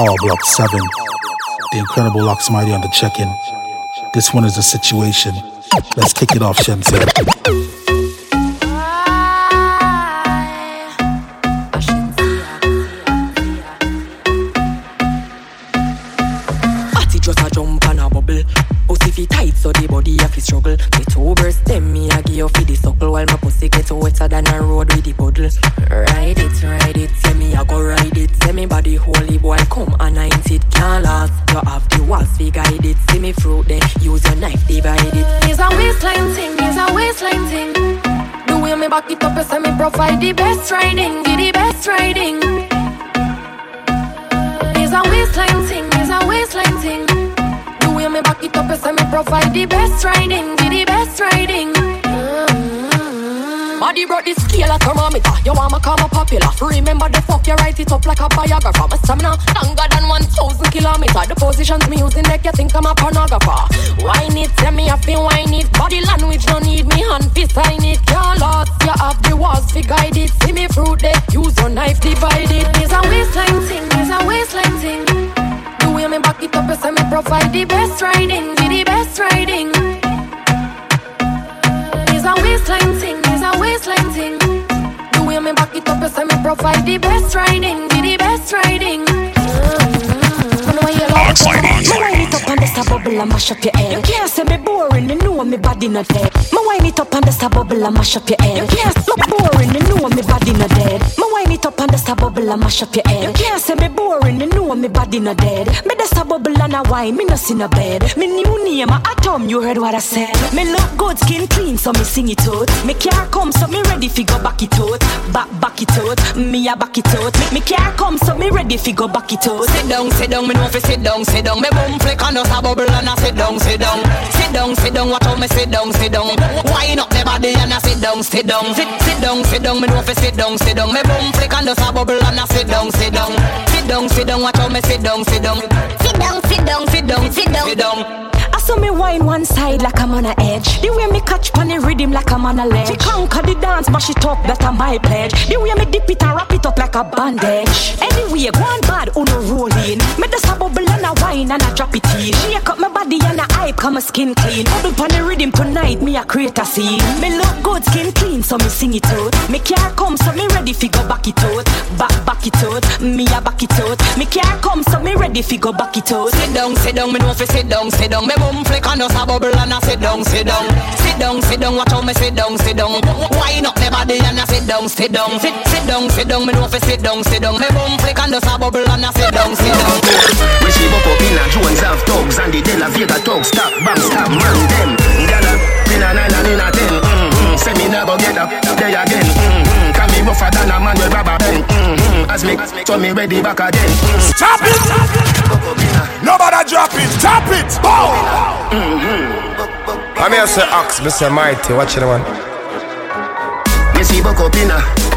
Power Block 7. The Incredible Oxmighty on the check in. This one is a situation. Let's kick it off, Shenzi. Best riding, be the best riding. Mm-hmm. Body brought the scale a thermometer. You want me come up popular? Remember the fuck you write it up like a biographer. My stamina longer than one thousand kilometer. The positions me using neck, you think I'm a pornographer. Wine it, tell me I feel wine it. Body language no need me hand fi sign it. Can't lost, you have the walls fi guide it. See me fruit there, use your knife divide it. It's a waistline thing, it's a waistline thing way me back it up, you say me provide the best riding, be the best riding. Waistline thing, it's a waistline thing. The way me back it up, you say me provide the best riding, be the best riding. Oxlade, Oxlade. Me wind it up and just a bubble and mash up your head. You can't say me you know me body not dead. Me wine it up and just a bubble and mash up your head. You can't me boring, you know me body not dead. Me wine it up and just a bubble and mash up your head. You can't say me boring, you know me body not dead. Me just a bubble and a wine, me no in a bed. Me new name a atom, you heard what I said. Me look good, skin clean, so me sing it out. Me car come, so me ready fi go back it out. Back, back it out. Me a back it out. Me, me car come, so me ready fi go back it out. Sit down, sit down, me know fi sit down down, sit down. Me boom flick and just a bubble and I sit down, sit down. Sit down, sit down. Watch how me sit down, sit down. Wind up the body and I sit down, sit down. Sit, sit down, sit down. Me know fi sit down, sit down. Me boom flick and just a bubble and I sit down, sit down. Sit down, sit down. Watch how me sit down. Sit down, sit down, sit down, sit down, sit down. I saw me wine one side like I'm on a edge. The way me catch pan the rhythm like I'm on a ledge. To conquer the dance, mash it up, that a my pledge. The way me dip it and wrap it up like a bandage. Anyway, go one bad, uno rolling. Me just a bubble and a wine and a drop it in. Shake up my body and a hype, come my skin clean. Bubble pan the rhythm tonight, me a create a scene. Me look good, skin clean, so me sing it out. Me car come, so me ready fi go back it out. Back, back it out. Me a back it out. Me car come, so me ready fi go back it out. Sit down, sit down, me know fi sit down, sit down. Me boom flick and just a bubble and I sit down, sit down. Sit down, sit down, watch how me sit down, sit down. Wind up my body and I sit down, sit down. Sit, sit down, sit down, me know fi sit down, sit down. Me boom flick and just a bubble and I sit down, sit down. When she woke up in Jones have thugs and the De La Vega thugs stop, bam, stop, man, them. Gyal a nine and in ten. Mm-hmm. Say me never get up, there again. Mm-hmm. Can me rougher than a man with rubber band. Mm-hmm. As me, so me ready back again. Mm-hmm. Stop it! Nobody drop it, drop it! Bow! Mm-hmm. I'm here say Ox, Mr. Mighty, watch it one. Me see buck up in a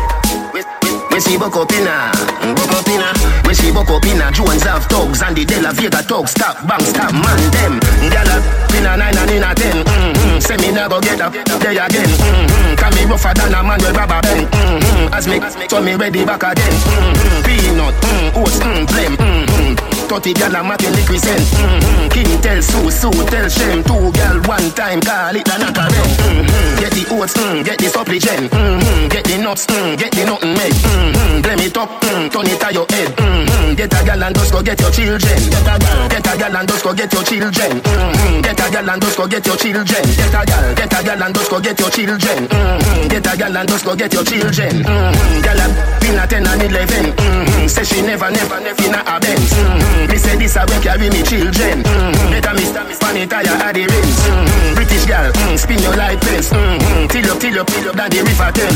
when she buck up in a, buck up in a When buck up in Jones have thugs and the De Vega thugs Stop, bang, stop, man, them. Gyal a in nine and in a ten. Mm-hmm. Say me never get up, there again. Mm-hmm. Can me rougher than a man with rubber band. Mm-hmm. As me, so me ready back again. Mm-hmm. Peanut, mm, oats, mm, blem mm-hmm. 30 gal a mat in liquid scent. Mm-hmm. King tell Sue, Sue tell Shem. Two gal one time, call it a knock a mm-hmm. Get the oats, mm, get the supplicant. Mm-hmm. Get the nuts, mm, get the nothing made. Mm-hmm. Blame it up, mm, turn it on your head. Mm-hmm. Get a gal and just go get your children. Get a gal, get a gal and just go get your children. Mm-hmm. Get a gal and just go get your children. Get a gal, get a gal and just go get your children. Mm-hmm. Get a gal and just go get your children. Mm-hmm. Gal a been a 10 and 11. Mm-hmm. Say she never, never, never in carry me children. Mm-hmm. Better me span it higher at the rims. British girl, spin your light. Mm-hmm. Till up, till up, till up, the river tell.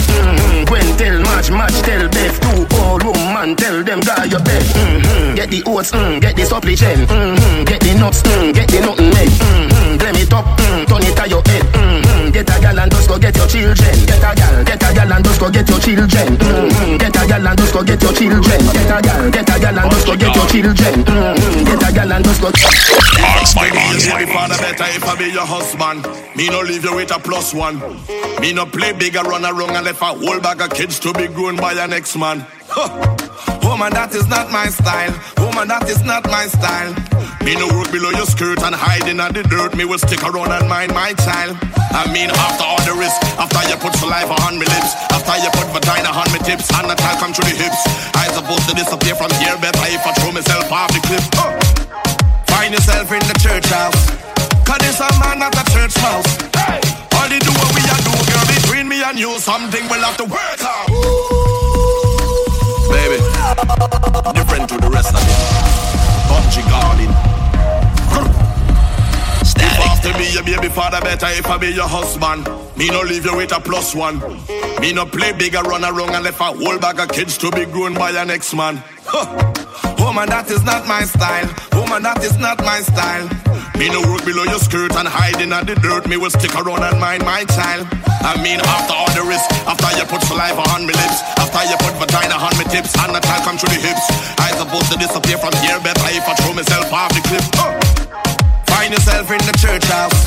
Gwen tell, match, match, tell Beth. Two old woman, tell them guard your bed. Get the oats, get the supplicant. Mm-hmm. Get the nuts, get the nothing. Mm-hmm. Blame it up, mm, turn it to your head. Mm-hmm. Get a gal and just go get your children. Get a gal, get a gal and just go get your children. Mm-hmm. Get a gal and just go get your children. Get a gal, get a gal and just go get your children. Mm-hmm. Get a gal and just go. Husband, husband. Father better if I be your husband. Me no leave you with a plus one. Me no play bigger run around and left a whole bag of kids to be grown by your next man. Woman, that is not my style. Woman, that is not my style. Me no work below your skirt and hiding at the dirt. Me will stick around and mind my child. I mean, after all the risk, after you put saliva on me lips, after you put vagina on me tips, and the come through the hips. I supposed to disappear from here, better if I throw myself off the cliff. Uh. Find yourself in the church house. Cause this a man at the church house. Hey. All they do what we are do, girl, between me and you, something will have to work out. Baby, different to the rest of it. Bungee garden. If after me, your baby father better if I be your husband. Me no leave you with a plus one. Me no play bigger run around and left a whole bag of kids to be grown by your next man. Woman, that is not my style. Woman, that is not my style. Me no work below your skirt and hiding at the dirt. Me will stick around and mind my child. I mean, after all the risk, after you put saliva on me lips, after you put vagina on me tips, and the child come through the hips. I supposed to disappear from here, better if I throw myself off the cliff. Find yourself in the church house.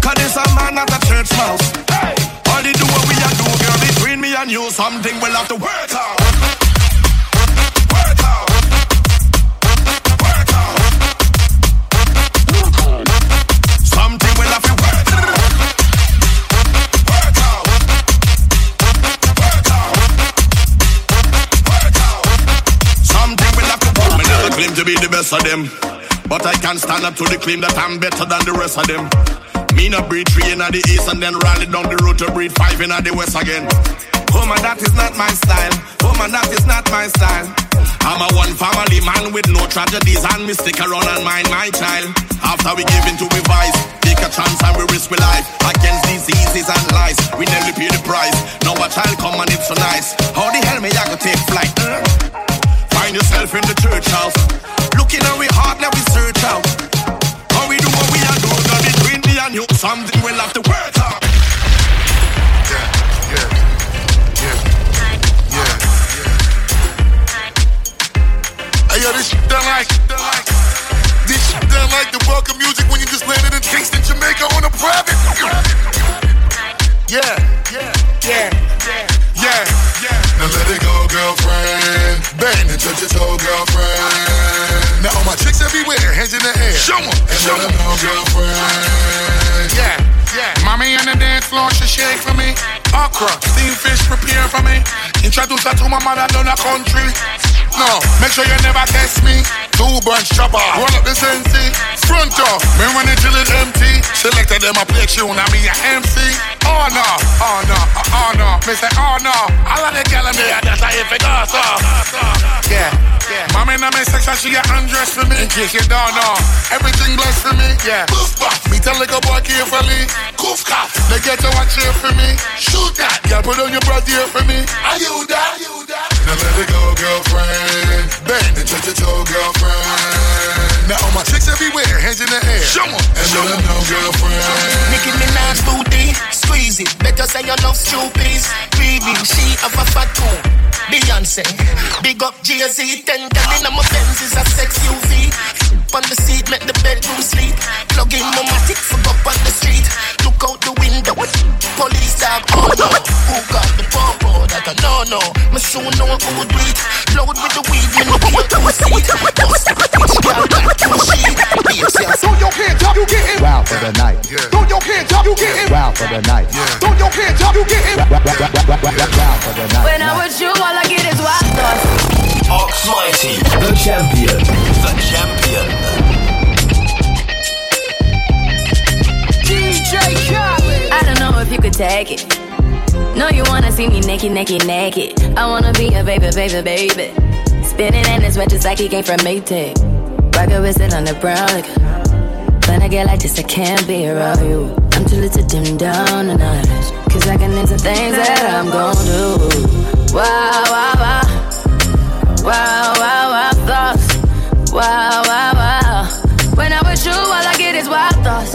Cause this a man at a church house. Hey. All they do what we are do, girl, between me and you, something will have to work out. Them. But I can't stand up to the claim that I'm better than the rest of them. Me no breed three in the east and then rally down the road to breed five in the west again. Woman, that is not my style. Woman, that is not my style. I'm a one family man with no tragedies and me stick around and mind my child. After we give into we vice, take a chance and we risk we life against diseases and lies. We nearly pay the price. Now a child come and it's so nice. How the hell me I go take flight? Uh? Find yourself in the church house. Looking at we heart, let we search out. How we do what we are doing, now between me and you, something we'll have to work out. Yeah, yeah, yeah, yeah. Hey, yo, this shit done like, this shit done like the welcome music when you just landed in Kingston, Jamaica on a private. Yeah, yeah, yeah, yeah, yeah. Now let it go, girlfriend. Bang and touch your toe, girlfriend. Now all my chicks everywhere, hands in the air. Show 'em, and show 'em, know, girlfriend. Yeah, yeah. Mommy on the dance floor, she shake for me. Okra, steamed fish, prepare for me. Introduce her to my mother down the country. No, make sure you never test me. Two bunch chopper, roll up the sensi. Front off, me when it till it empty. Selected them a play tune, I me a MC. Oh no, oh no, oh, no. Me say oh no. All of the girl in there, that's how it goes so. Yeah, yeah. Mommy in my section, she get undressed for me. In case you don't know, everything blessed for me. Yeah. Me tell like a boy carefully. Goof cough, they get to watch here for me. Shoot that, girl, put on your bra here for me. Are? You that? Now let it go, girlfriend. Bang and touch your toe, girlfriend. Now all my chicks everywhere, hands in the air. Show 'em, and let 'em know, girlfriend. Nicki Minaj booty, squeeze it. Better say you love stupid. Reading, she have a fat too. Beyonce, big up Jay-Z. Ten gal in my Benz is a sex UV. On the seat, make the bedroom sleep. Plug in my matic, for up on the street. Look out the window, police dog. Oh no, who got the popo? That I know no. Me soon know who do it. Load with the weed, me no care who see it. Bust the bitch, girl, back to sheet. Throw your hands up, you getting Wow for the night. Throw your hands up, you getting Wow for the night. Throw your hands up, you getting Wow for the night. When I'm with you, all I get is wild thoughts. Oxmighty, the champion, the champion. DJ Khaled. I don't know if you could take it. No, you wanna see me naked, naked, naked. I wanna be a baby, baby, baby. Spinning in his wet just like he came from Maytag. Rocket with it on the brown. Like, when I get like this, I can't be around you. I'm too little to dim down the night. Cause I can into things that I'm gon' do. Wow, wow, wow. Wow, wow, wow, thoughts. Wow, wow, wow. When I'm with you, all I get is wild thoughts.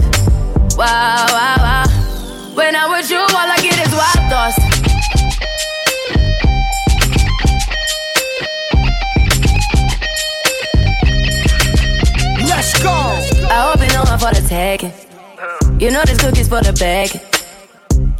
Wow, wow, wow. When I'm with you, all I get is wild thoughts. Let's go. I hope you know I'm for the taking. You know this cookie's for the bag.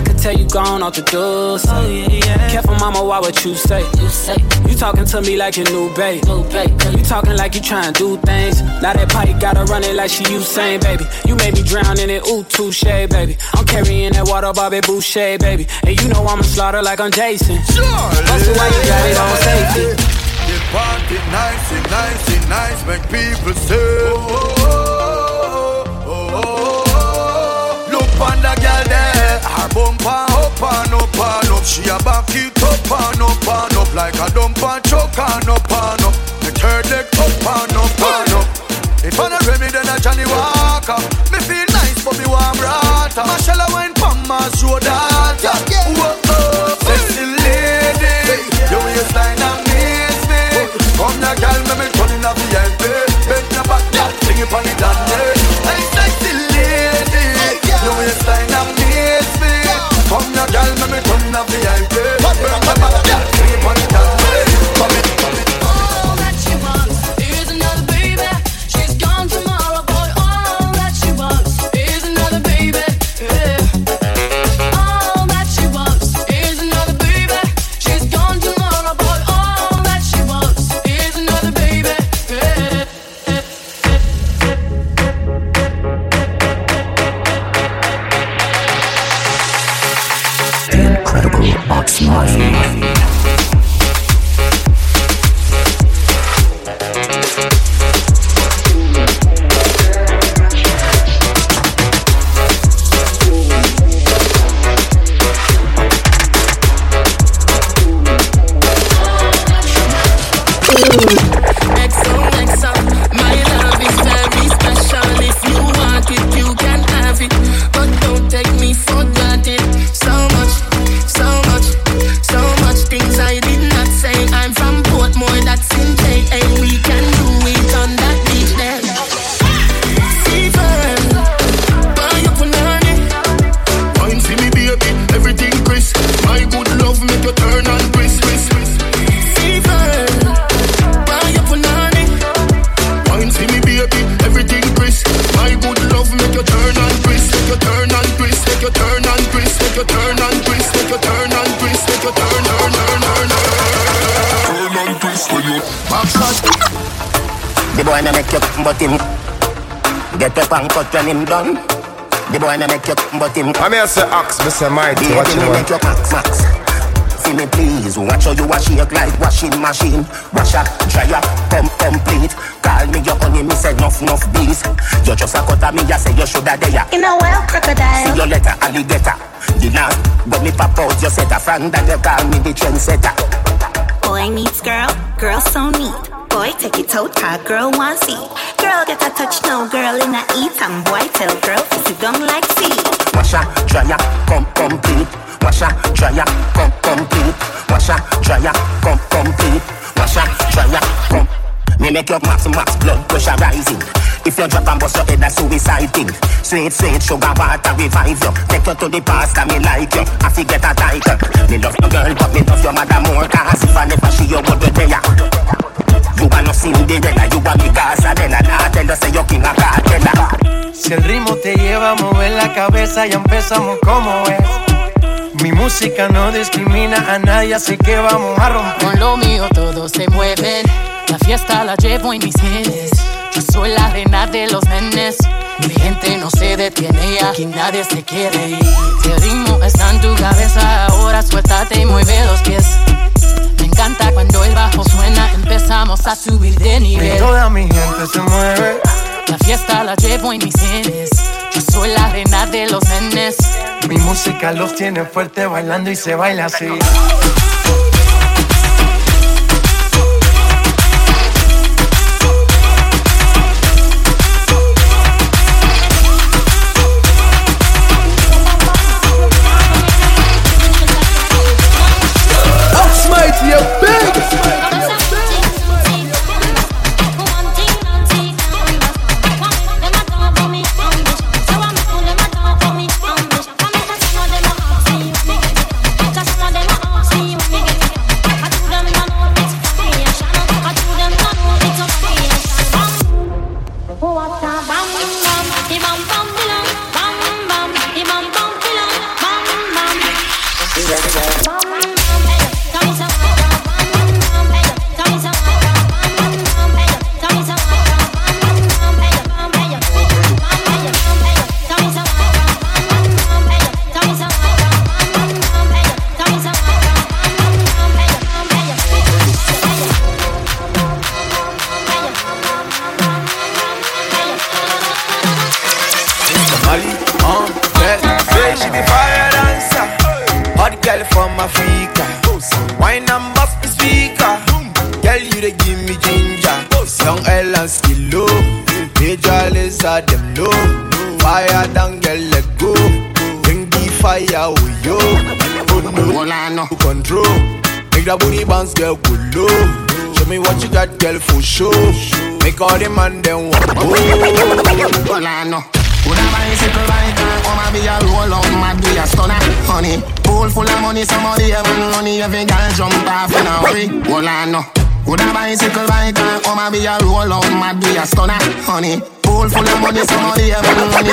I could tell you gone off the door. Oh, yeah, yeah. Careful, mama, why what you say? You say you talking to me like your new babe. New babe. You talking like you trying to do things. Now that pipe gotta run it like she Usain, baby. You made me drown in it, ooh, touche, baby. I'm carrying that water, Bobby Boucher, baby. And you know I'ma slaughter like I'm Jason. Sure. Bustin' why you got it on safety. The party nice, it nice, it nice, make people say. Oh, oh, oh, oh, oh, oh. Look on the girl there, bumper up and up and up. She a back it up and up and up like a dumper choke and up and up. The third leg up and up and up. If I not Remy, then I Johnnie Walker. Me feel nice, but me want brata. Marshall wine pon my shoulder. Whoa, oh, sexy lady, your waistline amaze me. Come here, girl, me me turn in a VIP. Bend your back, girl, sing it on the dance. Turn in Get cut when him done The boy na make you but him I mean I say Ox, Mr. Mighty, Baby, watch me him make you max, max Feel me please Watch how you wash shake like washing machine. Washer, dryer, pump complete. Call me your honey, me say nuff, nuff bees You just a cut me, I say you shoulda there In a well, crocodile. See your letter, alligator. The last, when me pop out, you set a friend That you call me the trendsetter. Boy meets girl, girl so neat. Boy take it out, car girl want see. Girl get a touch now, girl in a eat and boy tell girl to sit down like see. Washer, dryer, come complete. Washer, dryer, come complete. Washer, dryer, come complete. Washer, dryer, come. Me make your max max blood pressure rising. If you drop and bust your head, a suicide thing. Sweet, sweet sugar water revive you. Take you to the past, and me like you. I forget a title. Me love your girl, but me love your mother more. Cause if I never see you, would be there. You are no Cinderella, you are me Casadena. Nah, tell you say you king a cartela. Si el ritmo te lleva a mover la cabeza, ya empezamos como es. Mi música no discrimina a nadie, así que vamos a romper. Con lo mío todos se mueven. La fiesta la llevo en mis genes. Yo soy la reina de los nenes. Mi gente no se detiene y aquí nadie se quiere ir. Si el ritmo está en tu cabeza, ahora suéltate y mueve los pies. A subir de nivel. Y toda mi gente se mueve. La fiesta la llevo en mis genes. Yo soy la reina de los nenes. Mi música los tiene fuerte bailando y se baila así.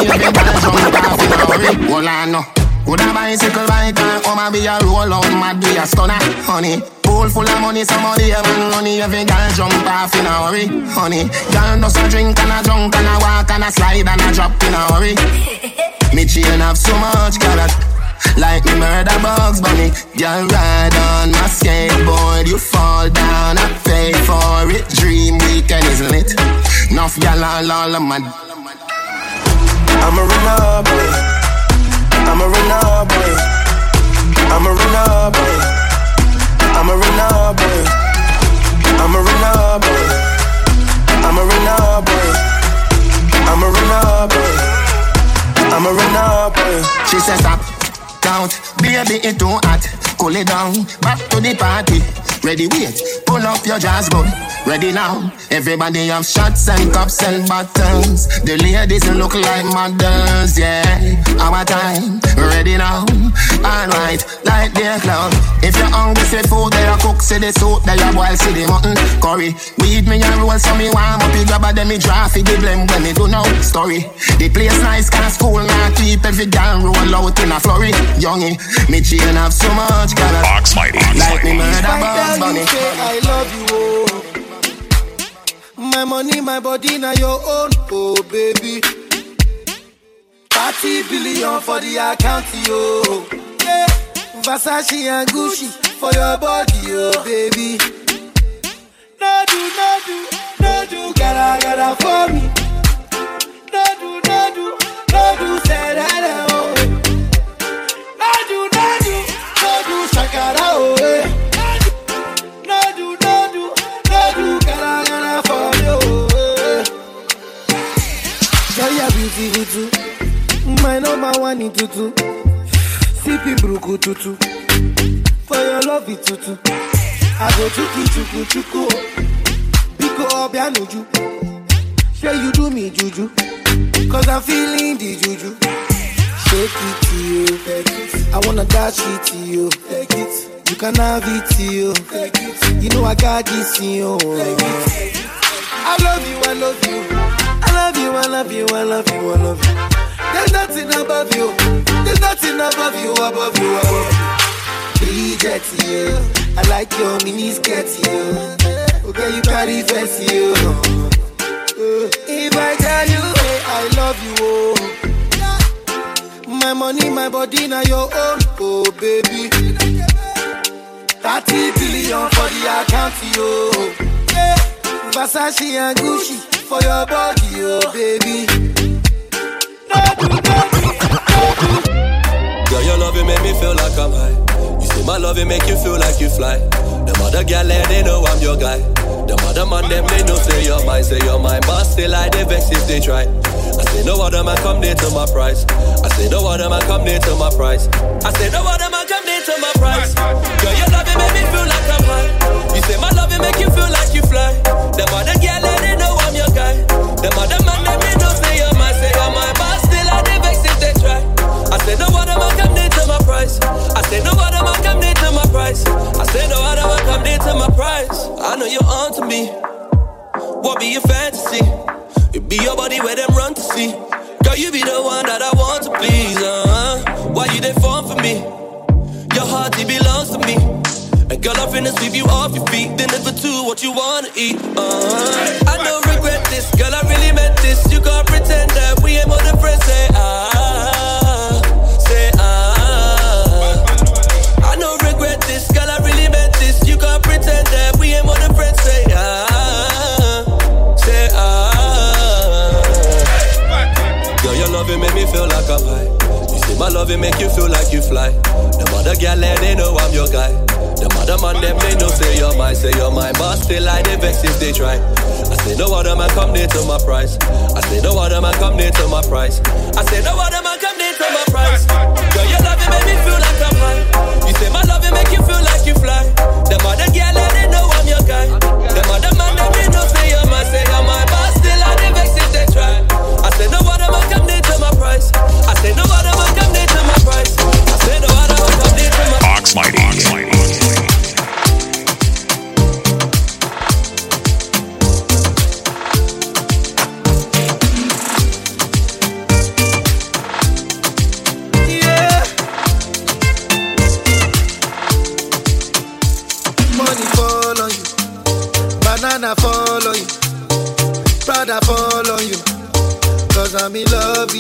Every girl jump off in a hurry. Well, I know. Would a bicycle rider, come and be a roll out, mad be a stunner, honey. Pool full of money, somebody have money, every girl jump off in a hurry, honey. Girl does a drink and a drunk and a walk and a slide and a drop in a hurry. Me chain have so much carrot. Like me murder bugs bunny Girl ride on my skateboard You fall down, I pay for it Dream weekend is lit Enough gal all, all my I'm a boy. I'm a boy. I'm a boy. I'm a boy. I'm a boy. I'm a boy. I'm a boy. I'm a boy. She says stop, count. Baby it too hot, cool it down. Back to the party, ready wait. Pull up your jazz boy, ready now. Everybody have shots and cups and bottles. The ladies look like models, yeah. Our time, ready now. Alright, like their club. If you're hungry, say food, they are cook Say the soup, they are boil, see the mutton. Curry, weed me and roll, so me warm up. It grab a them, me draw for the blame When me do no story. The place nice, cause school not keep Every girl roll out in a flurry Youngie, me chain have so much color Box Mighty. Like me murder Despite bugs that, bunny you say I love you, oh. My money, my body, now your own, oh baby. 30 billion for the account, yo. Yeah. Versace and Gucci for your body, oh baby. No do, no do, no do, gotta, gotta for me. No do, no do, no do, say that, oh. My number one in tutu. Sippy bruku tutu. For your love it tutu. I go chuku chuku chuku. Biko obianuju. Sure you do me juju. Cause I'm feeling the juju. Shake it to you. Take. I wanna dash it to you. Take. You can have it to you. Take. You know I got this in you. I love you, I love you. I love you, I love you, I love you, I love you. There's nothing above you. There's nothing above you, above you, above you. I like your mini skirt, you. Okay, you carry face, you. Uh, if I tell you, hey, I love you, oh. My money, my body, now your own, oh baby. 30 billion for the account, yo. Yeah. Versace and Gucci for your body, yo, baby. Girl, your love it make me feel like I'm high. You see my love it make you feel like you fly. Them other gal they know I'm your guy. Them other man them they know say you're mine, say you're mine, but still I they vex if they try. I say no other man come near to my price. I say no other man come near to my price. I say no other man come near to my price. Girl, your love it make me feel like I'm high. You say my love it make you feel like you fly. Them other gal they know I'm your guy. Them other man them they know say you're mine, say you're mine, but still I they vex if they try. I say no other man come near to my price. I say no other man come near my price. I say no other man come near to my price. I know you're onto me. What be your fantasy? It be your body where them run to see. Girl, you be the one that I want to please. Uh-huh. Why you there for for me? Your heart it belongs to me. And girl, I'm finna sweep you off your feet. Then for two, what you wanna eat? Uh-huh. I don't regret this, girl. I really meant this. You can't pretend that we ain't more than friends. Say ah, your love it make me feel like I'm high. You say my love it make you feel like you fly. Them other gal they know I'm your guy. Them other man them they know say you're mine, say you're mine, but still I they vex if they try. I say no other man come near to my price. I say no other man come near to my price. I say no other man come near to my price. Girl, your love it make me feel like I'm high. You say my love it make you feel like you fly. Them other gal they know I'm your guy. Them other man them they know say you're mine, say you're mine, but still I they vex if they try. I say no man come to my price. I no. I come to my Mighty. Yeah.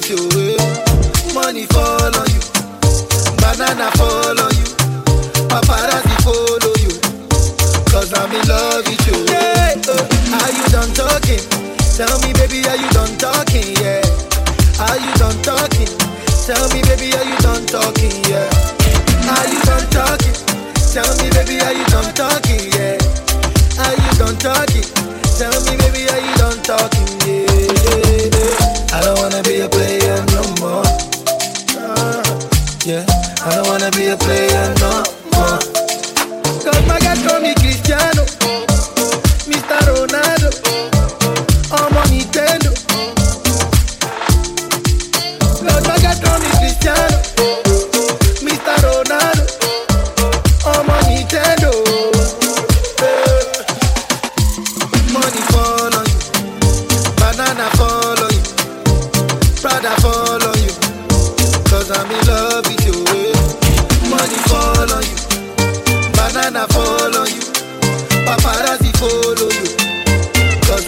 Eh. Money fall on you, banana fall on you,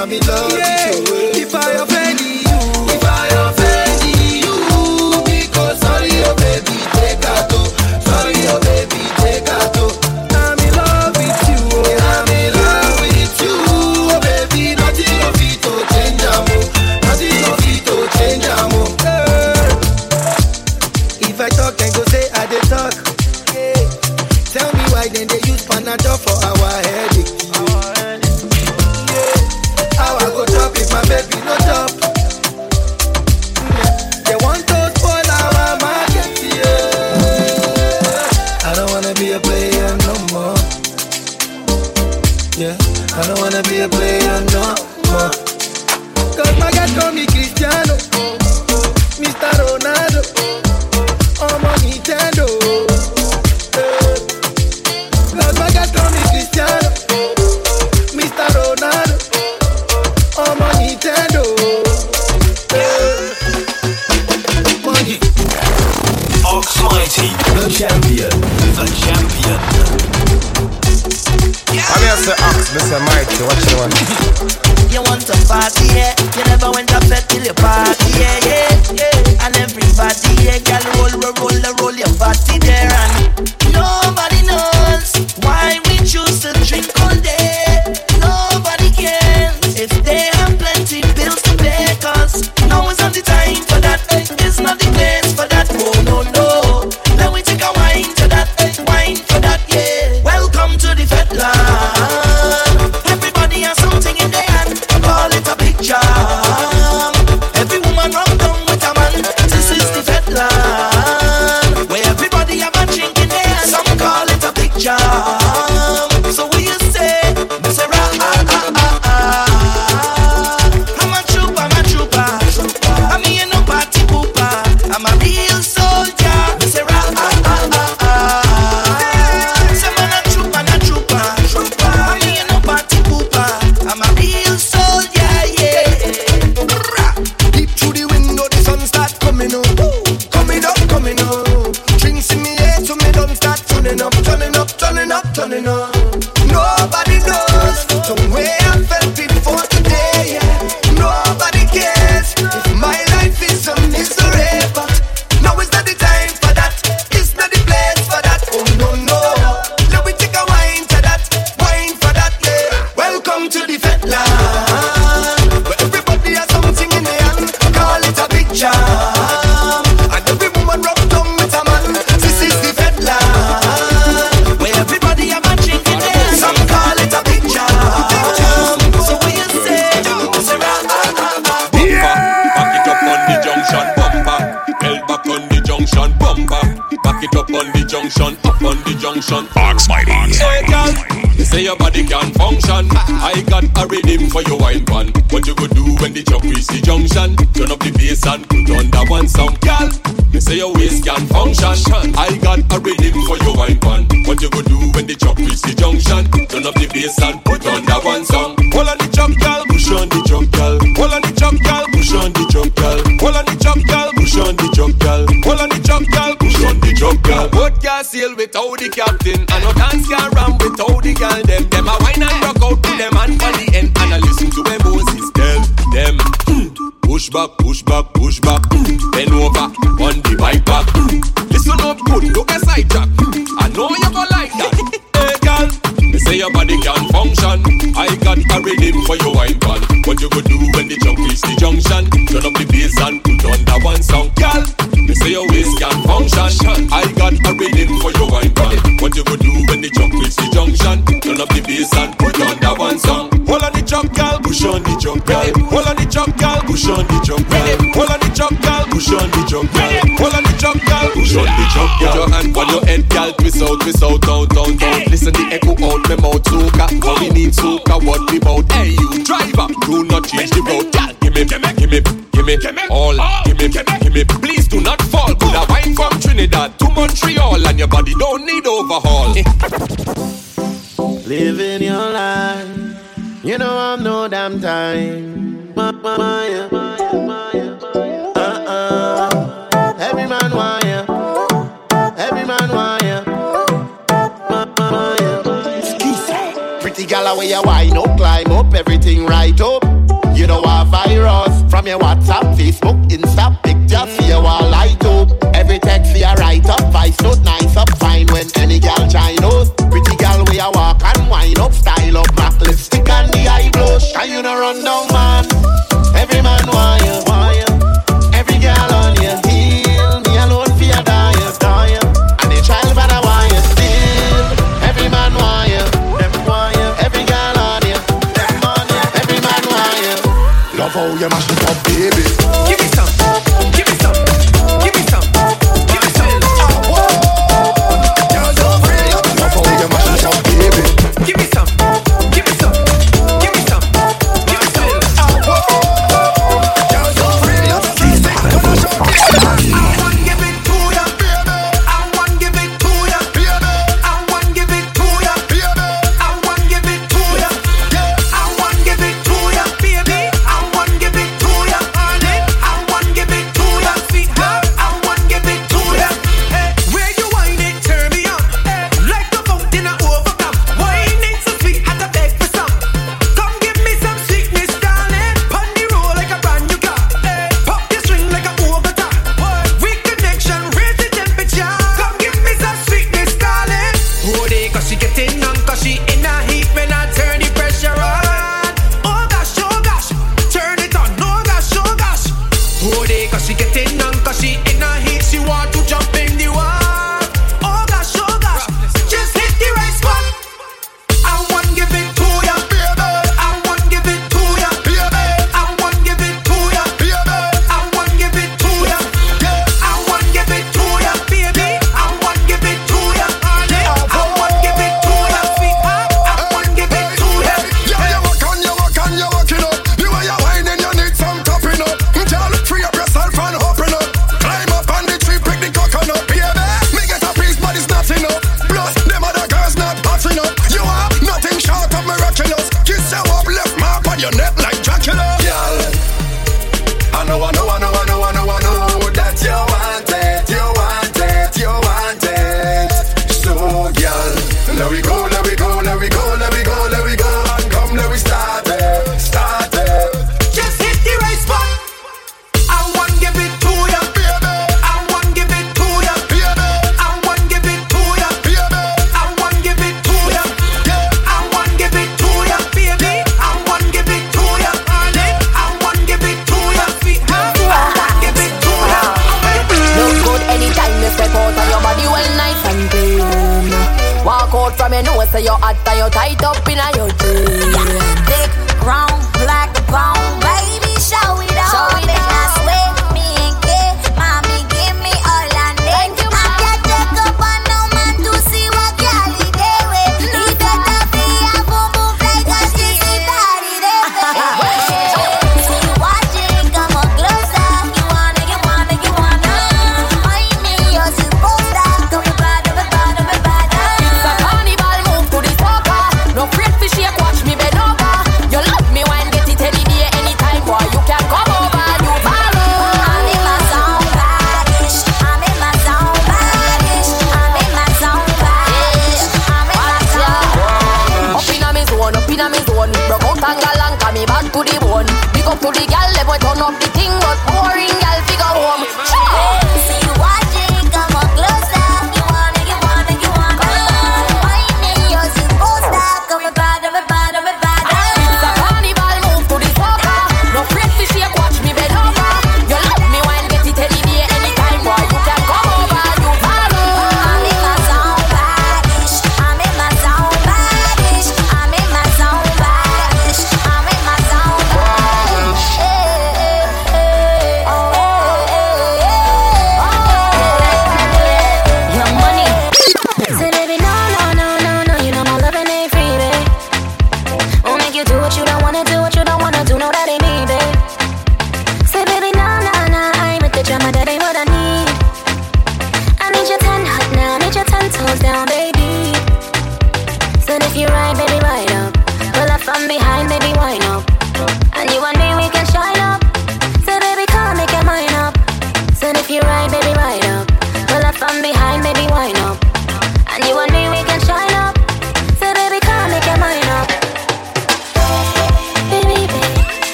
I'm in love with you. turn up the bass and put on that one song. Hold on the jump, girl, push on the jump, girl. Hold on the jump, girl, push on the jump, girl. Hold on the jump, girl, push on the jump, girl. Hold on the jump, girl, push on the jump, girl. Put your hand on your head, girl, twist out, twist out, down, down, down. Listen the echo out my mouth, soca. All we need soca, what we bout? Hey, you driver, do not change the road, girl. Give me, give me, give me, give me, all, give me, give me. Please do not fall. Could a wine from Trinidad to Montreal, and your body don't need overhaul. Eh. Living your life, you know I'm no damn time. My, my, my. Every man want ya, every man want ya. Pretty gal, away you wind up, climb up, everything right up. You know a virus from your WhatsApp, Facebook, Insta, picture, see you all light up. Every text, you write up, vice note, nice up, fine when any gal Chinos. Pretty gal, where a walk wine up, style up, black lipstick and the eye blush. Can you no run down, man? Every man want you, want you. Every girl on you, heal me alone for your die, die. And the child by the wire, still. Every man want you, want you. Every girl on you, on you. Every man want you. Love how you mash it up, baby.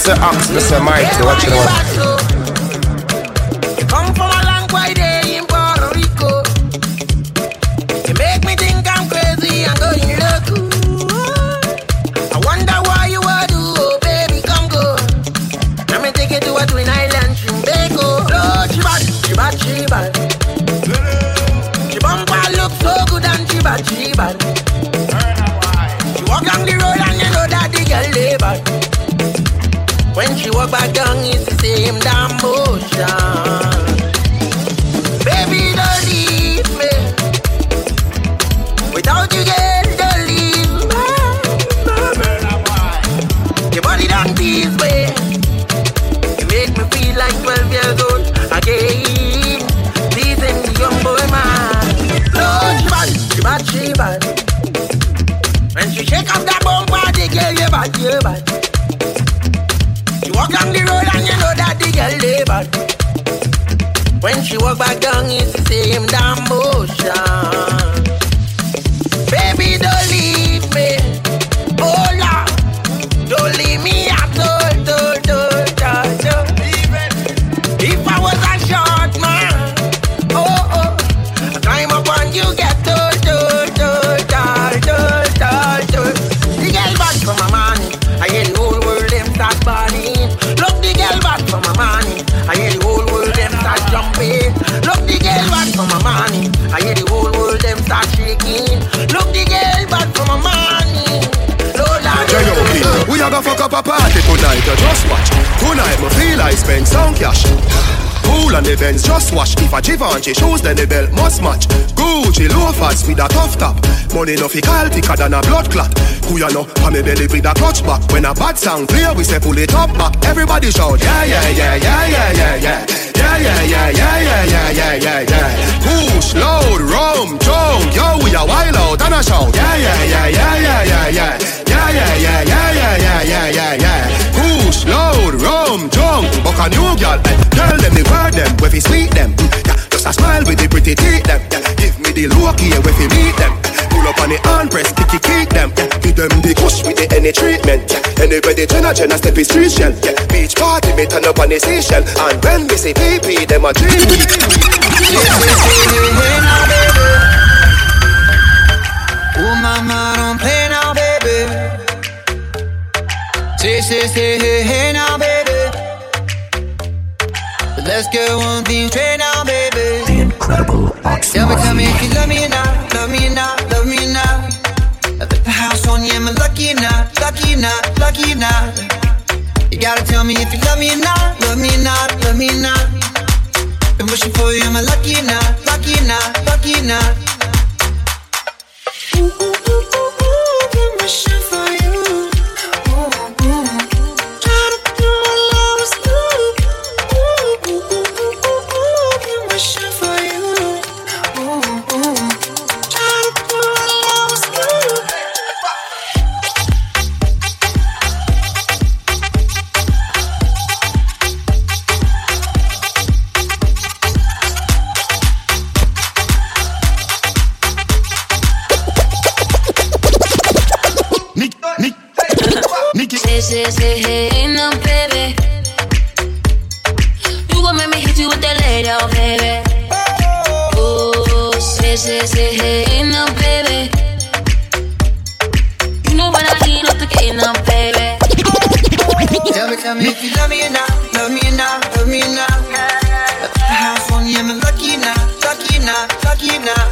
say ox, me say mighty, watch it out. up a party tonight, just watch. Tonight, my feel I spend some cash. Cool on the Benz, just wash. If a Givenchy shoes, then the belt must match. Gucci loafers with a tough top. Money no fi call thicker than a blood clot. Who ya know? Pa me belly with a clutch back. When a bad sound clear, we say pull it up back. Everybody shout, yeah, yeah, yeah, yeah, yeah, yeah, yeah. Yeah, yeah, yeah, yeah, yeah, yeah, yeah, yeah, yeah. Push, load, rum, jump, yo, we a wild out and a shout. Yeah, yeah, yeah, yeah, yeah, yeah. Yeah, yeah, yeah, yeah, yeah, yeah, yeah, yeah, yeah. Push, load, rum, jump, buck a new girl. Eh. Tell them the word them, where fi sweet them. Yeah, just a smile with the pretty teeth them. Yeah, give me the look here, where fi meet them. Pull up on the hand press, kick it, kick them. Yeah, give them the push with the any treatment. Yeah, anybody Jenna Jenna step is street shell. Yeah, beach party me turn up on the seashell. And when we say PP, them a dream. Oh mama, don't play Say, say, say, hey, hey now, baby. Let's get one thing straight now, baby. The incredible Ox Tell me, tell me if you love me or not, love me or not, love me or not. I put the house on you, am I lucky or not, lucky or not, lucky or not? You gotta tell me if you love me or not, love me or not, love me or not. Been wishing for you, am I lucky or not, lucky or not, lucky or not? Ooh, ooh, ooh, ooh, ooh, gon' make me hit you with that lay baby. Oh, say, say, say, hey, now, baby. You know what I need off the gate now, baby. Tell me, tell me if you love me or not, love me or not, love me or not. Left the house on you, am lucky or not, lucky or not, lucky or not?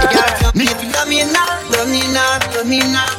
You gotta tell me if you love me or not, love me or not, love me or not.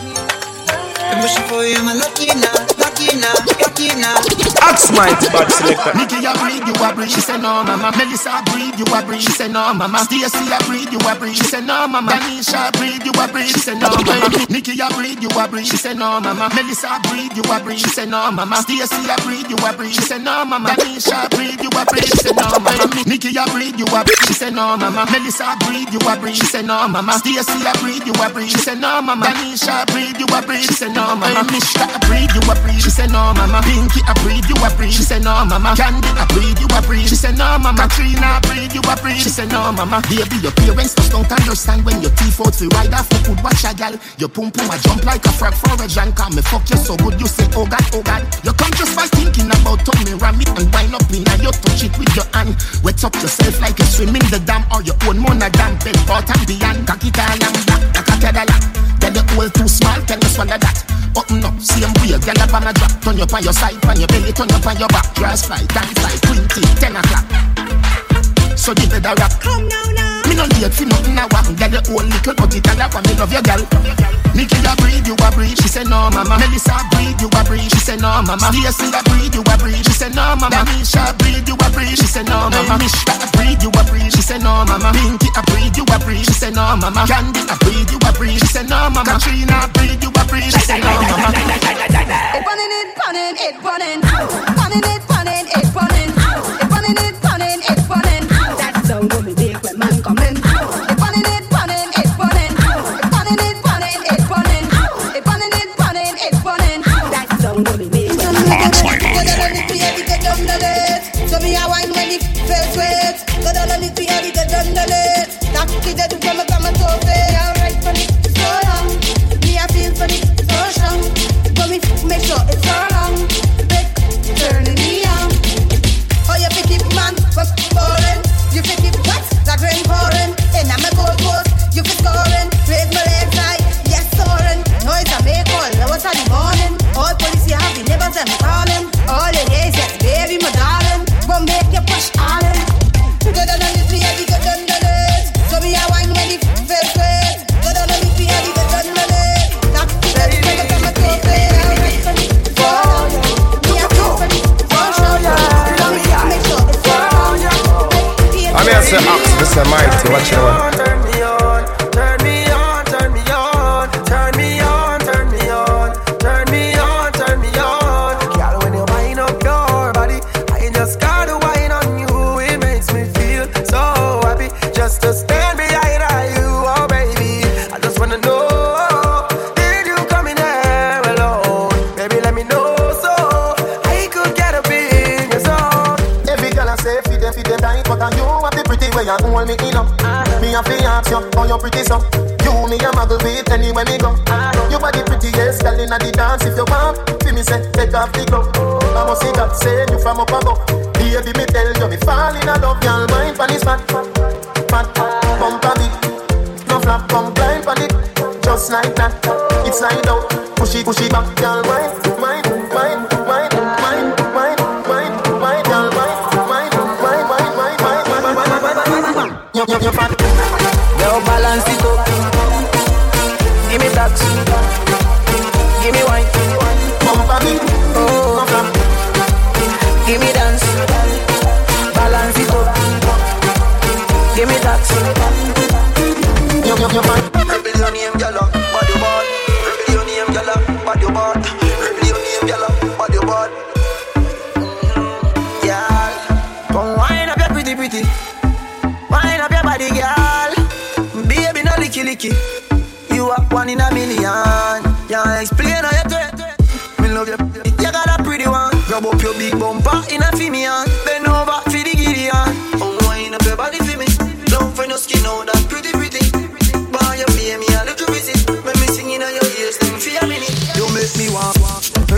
Been wishing for you, I'm lucky or not, lucky or not, lucky or not? Ox Mighty bad selector. Nikki, I breathe, you a breathe. She said no, mama. Melissa, I breathe, you a breathe. She said no, mama. Stacy, I breathe, you a breathe. She said no, mama. Danisha, I breathe, you a breathe. She said no, mama. Nikki, I breathe, you a breathe. She said no, mama. Melissa, I breathe, you a breathe. She said no, mama. Stacy, I breathe, you a breathe. She said no, mama. Danisha, I breathe, you a breathe. She said no, mama. Nikki, I breathe, you a breathe. She said no, mama. Melissa, I breathe, you a breathe. She said no, mama. Stacy, I breathe, you a breathe. She said no, mama. Danisha, I breathe, you a breathe. She said no, mama. Mishka, I breathe, you a breathe. She said no, mama. Pinky, I breathe, you a breathe. She said no, mama. Candy, I breathe, you a breathe. She said no, mama. Katrina, I breathe, you a breathe. She said no, mama. Baby, your parents just don't understand when your teeth out fi ride off. You could watch a gal. Your pum pum a jump like a frog for a. Call me fuck you so good. You say oh god, oh god. You come just by thinking about tummy ram it and wind up in and you touch it with your hand. Wet up yourself like you swim in the dam or your own monogam. Bed out and beyond. All and black. Cock-a-da-da-la. The hole too small, tell me swallow that. Button up, same way, girl up on a drop. Turn up on your side, on your belly, turn up on your back. Dress fly, dance fly, twenty, ten o'clock. So the bed a rock. Come now, now. Me no late for nothing I want. Girl, your own little but it a lap and me love your girl. Nikki, you breathe, you a breathe. She said no, mama. Melissa, breathe, you a breathe. She said no, mama. Stacy, I breathe, you a breathe. She said no, mama. Danisha, breathe, you a breathe. She said no, mama. Mishka, I breathe, you a breathe. She said no, mama. Pinky, I breathe, you a breathe. She said no, mama. Candy, I breathe, you a breathe. She said no, mama. Katrina, breathe, you a breathe. She said no, mama. It running, it running, it running, running, it running, it running, You, you, you fat. Rebel your name, gyal, body bad. Rebel your name, gyal, body bad. Rebel your name, gyal, body bad. Gyal, come wind up your pretty, pretty. Wind up your body, gyal. Baby, no licky, licky. You are one in a million. Yeah, explain how you do it. Me love you. You got a pretty one. Grab up your big bumper in a Fimian.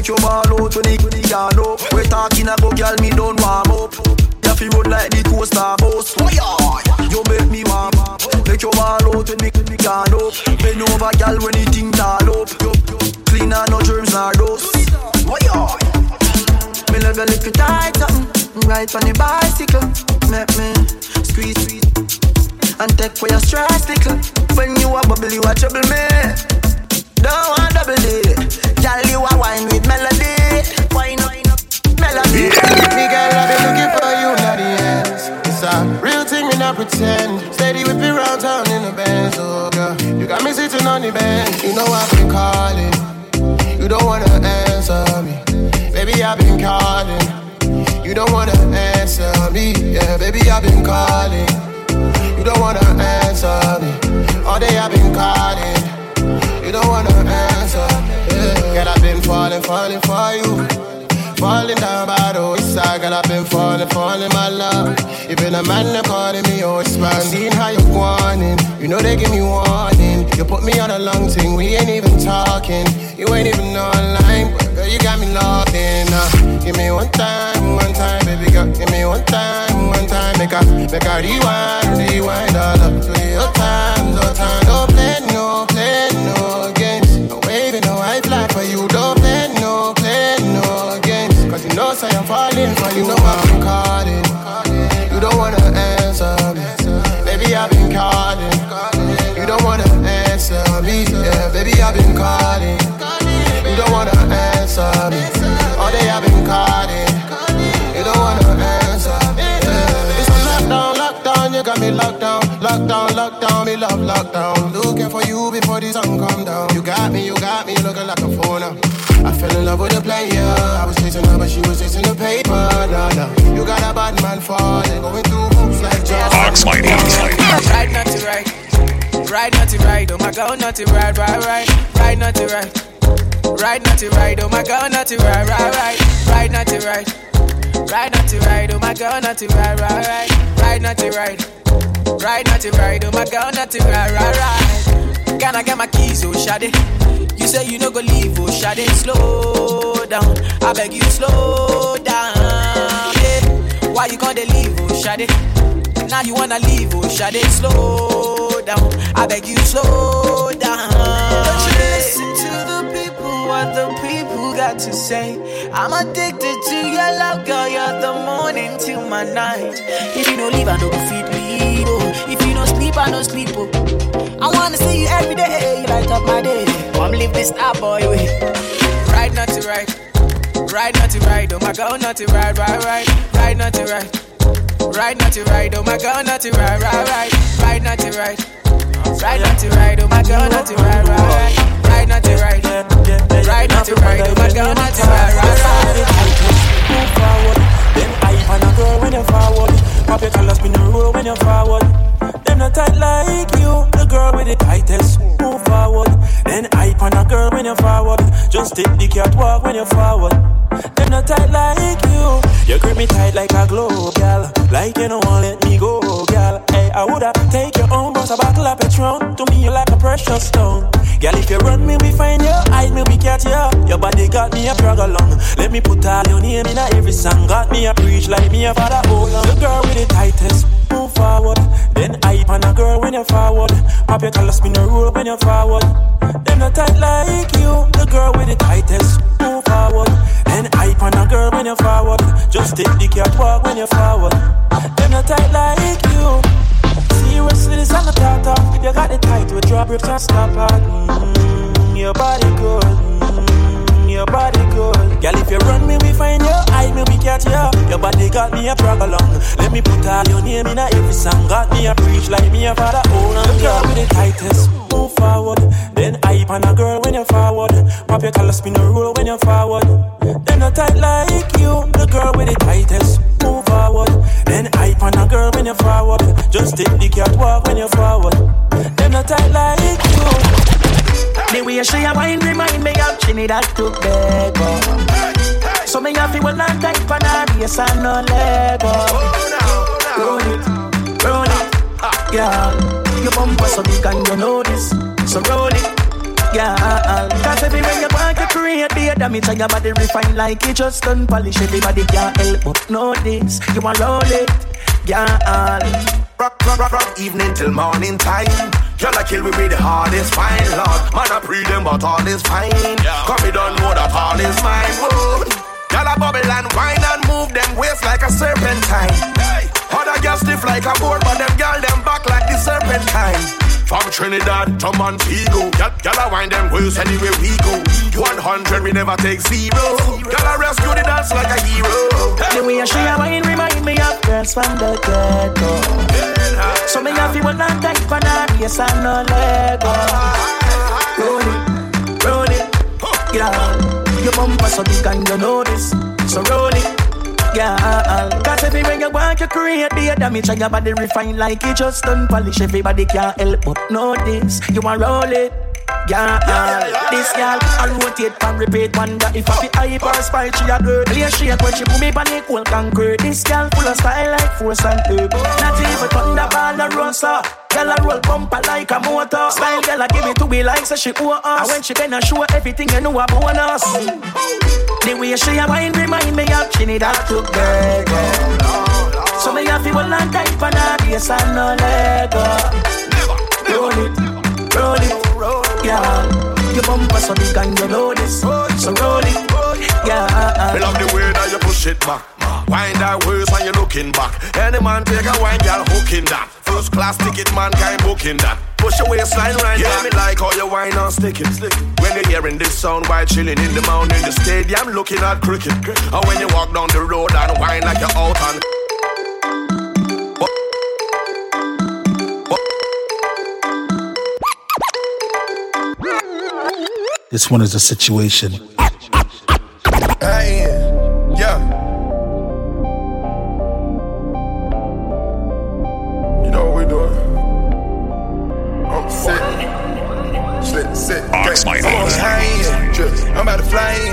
Make your ball out when it it yard up. We talking about girl, me don't warm up. You feel road like the coaster bus. Oh you make me warm. Make your ball out when me yard up. Bend over, girl, when it thing tall up. You, you clean and no germs nor dust. Oh. Me love your little tight something Ride on the bicycle Make me squeeze, And take for your stress little When you a bubble, you a trouble me Don't want double D Girl, you a wine with melody Wine up, melody Me girl, I've been looking for you, not the ends. It's a real thing, me not pretend. Steady whip it round town in the Benz, oh girl. You got me sitting on the bench. You know I've been calling. You don't wanna answer me, baby. I've been calling. You don't wanna answer me, yeah, baby. I've been calling. You don't wanna answer me. All day I've been calling. You don't wanna answer, yeah. Girl, I've been falling, falling for you. Falling down by the wayside, girl, I've been falling, falling, my love. Even a man they calling me man. Seeing how you warning, you know they give me warning. You put me on a long thing, we ain't even talking. You ain't even online, but girl, you got me locked in. Uh, give me one time, one time, baby girl. Give me one time, one time. Make a, make a rewind, rewind all up to your time, no time. Don't play, no play, you. Know I've been calling. You don't wanna answer me. Baby, I've been calling. You don't wanna answer me. Yeah, baby, I've been calling. You don't wanna answer me. All day I've been calling. You don't wanna answer me. It's a lockdown, lockdown. You got me locked down, lockdown, lockdown. Me love lockdown. Looking for you before the sun come down. You got me, you got me looking like a phone. I fell in love with a player. The paper. Nah, nah. You got a bad man falling, going through hoops like just. Ox Mighty. Right, not to right. Right, not to right. Oh my god, not to right, right, right. Right, not to right. Right, not to right. Oh my god, not to right, right, right. Right, not to right. Right, not to right. Oh my god, not to right, right, right. Right, not to right. Right, not to right. Oh my god, not to right, right, right. Can I get my keys, oh shade? You say you no go leave, oh shade. Slow down, I beg you, slow down. Yeah. Why you gonna leave, oh shade? Now you wanna leave, oh shade. Slow down, I beg you, slow down. Don't you listen to the people, what the people got to say. I'm addicted to your love, girl. You're the morning till my night. If you don't leave, I go feed me. Oh. If you don't sleep, I don't sleep. Oh. I wanna see you every day. You light up my day. Come live this star boy oh, way. Right, not to right. Ride naughty ride, oh my girl naughty ride, ride, ride. Ride naughty ride. Ride naughty ride, oh my girl naughty ride, ride, ride. Ride naughty ride. Ride naughty ride, oh my girl naughty ride, ride, ride. Ride naughty ride. Ride naughty ride, oh my girl naughty ride, ride, ride. Move forward. Them hype and a girl when you're forward. Pop your colors, spin the roll when you're forward. Them not tight like you, the girl with the tightest. Move forward, then I on a girl when you're forward. Just take the catwalk when you're forward. Them not tight like you. You grip me tight like a glove, gal. Like you don't want let me go, gal. Hey, I woulda take own, a bottle of Patron. To me, you're like a precious stone. Gal, if you run me, we find you. Hide me, we catch you. Your body got me a drag along. Let me put all your name in a every song. Got me a preach like me a father. Hold on. The girl with the tightest. Move forward. Then hype on a girl when you're forward. Pop your collar, spin the roll when you're forward. Them not tight like you. The girl with the tightest. Move forward. Then hype on a girl when you're forward. Just take the catwalk when you're forward. Them not tight like you. Seriously, this I'm the thought of. If you got the tight, we drop rips and stop out. Mm, your body good. Mm, your body good. Girl, if you run me, we find you. Hide me, we catch you. Your body got me a brag along. Let me put all your name in a every song. Got me a preach like me a father. Hold on, girl with the tightest. Move forward. Then hype on a girl when you forward. Pop your collar, spin the roll when you forward. Them not tight like you. The girl with the tightest. Move forward. Then hype on a girl when you forward. Just take the catwalk when you forward. Them not tight like you. The way she a wine remind me of Trinidad to Tobago. So me have to on tight for her waist and no Lego. Roll it, roll it, yeah. Your bumper so big and you know this, so roll it. Yeah, cause everywhere you want to create the damage and your body refine like it just done polish. Everybody can't help but know this. You want roll it, yeah. Rock, rock, rock, rock, evening till morning time. Y'all kill me with the hardest fine, Lord. Man, I pre them, but all is fine. Cause me don't know that all is mine. Whoa. Y'all a bubble and wine and move them waist like a serpentine. Other girls stiff like a board, but them girl them back like the serpentine. From Trinidad to Montego, y'all, y'all a wind them waist anywhere we go. 100 we never take zero. Y'all a rescue the dance like a hero. The way she a wine remind me of girls from the ghetto. So me have to hold on tight her waist and no Lego. Roll it, roll it, yeah. Your bumper so big and you know this, so roll it. Yeah, cause everywhere you want you create the damage and your body refine like it just done polish. Everybody can't help but this. You want roll it. Yeah, this girl I rotate and repeat wonder if I be hyper spy she a girl Play shake when she put me on cold concrete This girl full of style like force and tape Not even thunderball and rosa Girl a roll bumper like a motor Style girl a give it to me like say she owe us And when she gonna show everything you know about us The way she a wine remind me of Trinidad to Tobago So me have to hold on tight for her waist and no Lego Roll it, roll it yeah. Your bumper so big and you know this, so roll it, yeah. Me love the way that you push it back. Wind that waist when you're looking back. Any man take a wine, girl, hooking that. First class ticket, man, kind booking that. Push your waistline right Yeah, me like how you wine and stick it. When you're hearing this sound while chilling in the mountain, in the stadium, looking at cricket. And when you walk down the road and wine like you're out on. This one is a situation. Hey, yeah. About to fly in.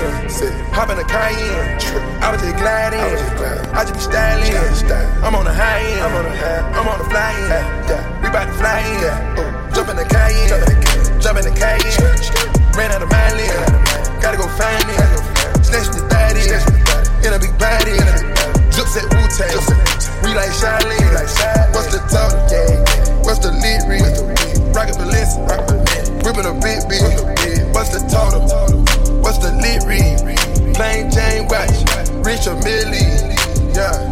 Hop in the Cayenne. I was just glad in, I just be styling. I'm on the high end, I'm on the high, I'm on the fly in. We about to fly in, jump in the Cayenne, jump in the Cayenne. Ran out of my lane, gotta go find it. Snatch the body, in a big body. Drips at Wu Tang, we like Charlene. What's the talk? What's the read? Rocket Valencia, whipping a big big. What's the total? What's the lead read? Plain Jane watch, Richard Mille, yeah.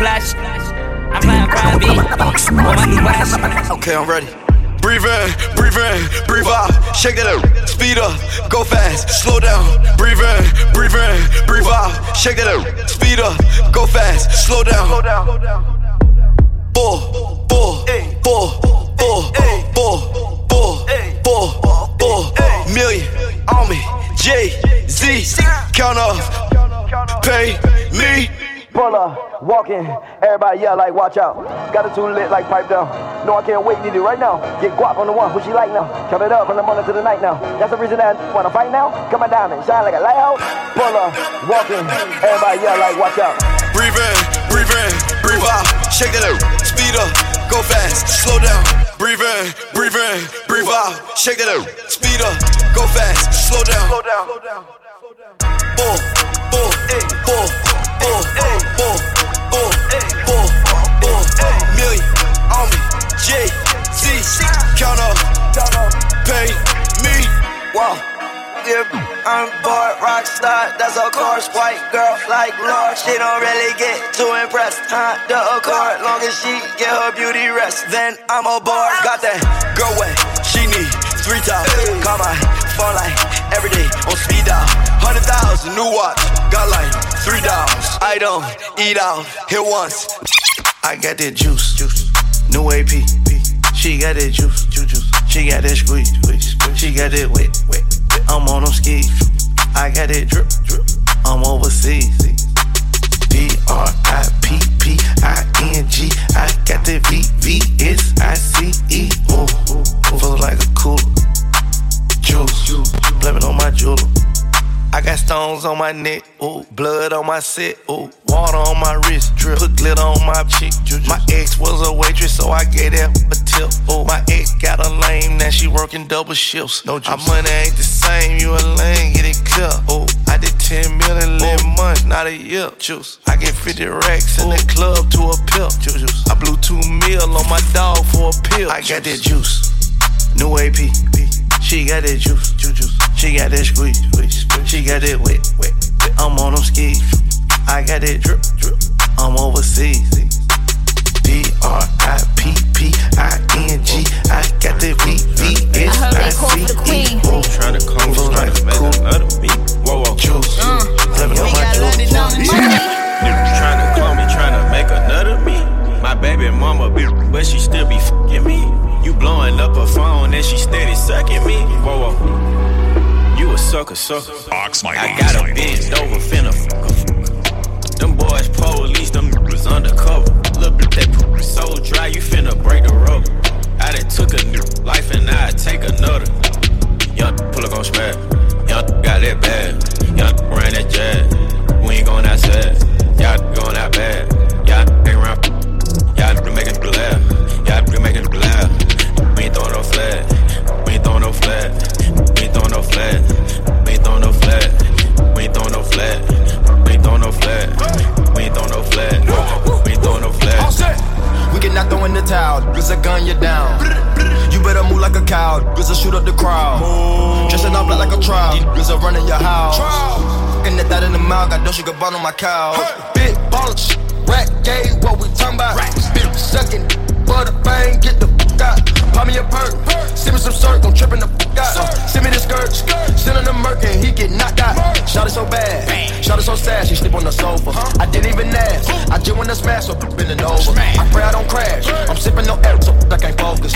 Flash. I'm flying private. On my new. Okay, I'm ready. Breathe in, breathe in, breathe out. Shake it up, speed up, go fast, slow down. Breathe in, breathe in, breathe out. Shake it up, speed up, go fast, slow down. Bull, bull, bull, bull, bull, bull, bull, bull. Million on me, J Z. Count off, pay me. Pull up, walking, everybody yell like watch out. Got it too lit like pipe down. No, I can't wait, need it right now. Get guap on the one, who she like now. Count it up from the morning to the night now. That's the reason that I wanna fight now. Come on down and shine like a lighthouse. Pull up, walking, everybody yell like watch out. Breathe in, breathe in, breathe out. Shake it up, speed up, go fast, slow down. Breathe in, breathe in, breathe out. Shake it up, speed up, go fast, slow down. Slow down. Slow down, slow down. Bull, bull, bull, bull, bull, bull, bull, bull. Million on me, J Z. Count up, pay me. I'm bored, rock star, that's of course. White girl like Lord, she don't really get too impressed. Huh? The accord, long as she get her beauty rest, then I'm aboard. Got that girl wet, she need three times. Call my phone like every day on speed dial. Hundred thousand new watch, got like three dollars. I don't eat out, hit once. I got that juice, juice. New AP. She got that juice, juice. She got that squeeze, squeeze. She got that wet, wet. I'm on them skis. I got that drip, drip. I'm overseas. Stones on my neck, ooh, blood on my set, ooh, water on my wrist, drip, put glitter on my cheek. My ex was a waitress, so I gave that a tip. Ooh, my ex got a lame, now she working double shifts. No juice. Our money ain't the same, you a lame, get it clear. Ooh, I did 10 million in oh. months, not a year. Juice. I get 50 racks in the oh. club to a pill. Juice. I blew two mil on my dog for a pill. I got that juice. New AP. She got that juice, juice, juice. She got that squeeze, squeeze, squeeze. She got that wet, wet, wet. I'm on them skis. I got that drip, drip. I'm overseas. B R I P P I N G. I got that V V S I C E. Tryna call me, tryna make another beat. Whoa, whoa. Juice. Blaming on my juice. Niggas tryna call me, tryna make another beat. My baby mama be, but she still be fucking me. You blowing up her phone and she steady sucking me. Whoa, whoa. You a sucker, sucker. Ox my I got a bend over, finna fuck. Them boys police, them was undercover. Look, at that poop so dry, you finna break the rubber. I done took a new life and I take another. Young pull up on smash. Young got that bad. Young ran that jazz. We ain't going outside. Y'all going out bad. Y'all hang around. Y'all making me laugh. Y'all making me laugh. We ain't throwing no flag. We ain't throwing no flag. We ain't throwing no flag. We ain't throwing no flag. We ain't throwing no flag. We ain't throwing no flag. We ain't throwing no flag. We ain't throwing no flag. We cannot throw in the towel, cause I gun you down. You better move like a cow, cause I shoot up the crowd. Dressing up like a trial, cause I run in your house. Fucking that that in the mouth, got no sugar bun on my cow. Big baller shit, rat gay, what we talking about? Big sucking, butter bang, get the fuck out. Over. I pray I don't crash, I'm sipping no air, so I can't focus.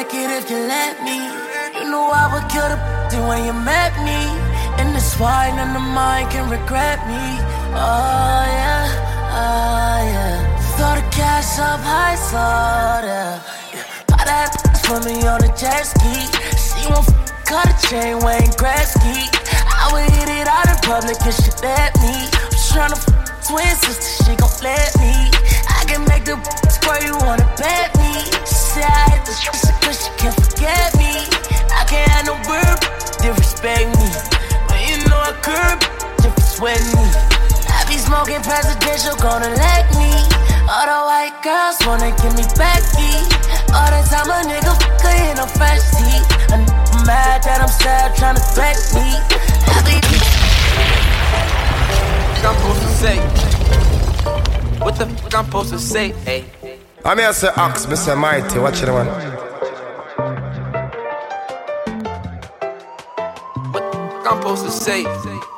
Lick it if you let me. You know I would kill the when you met me. And it's why none of mine can regret me. Oh yeah, oh yeah. Throw the cash up high, slow yeah. Buy that for me on a jet ski. She won't cut a chain, Wayne Gretzky. I would hit it out in public if she let me. I'm tryna twin sister, she gon' let me. Can make the square you wanna bet me. Said I hit the shit cause she can't forget me. I can't have no word, disrespect me. When you know I curb, just sweat me. I be smoking presidential, gonna let me. All the white girls wanna give me backy. All the time a nigga fuck in a fresh seat. I'm mad that I'm sad, tryna threat me. I be I'm supposed to say? What the fuck I'm supposed to say? Hey. I'm here to Ox, Mr. Mighty, watch it man. What the fuck I'm supposed to say?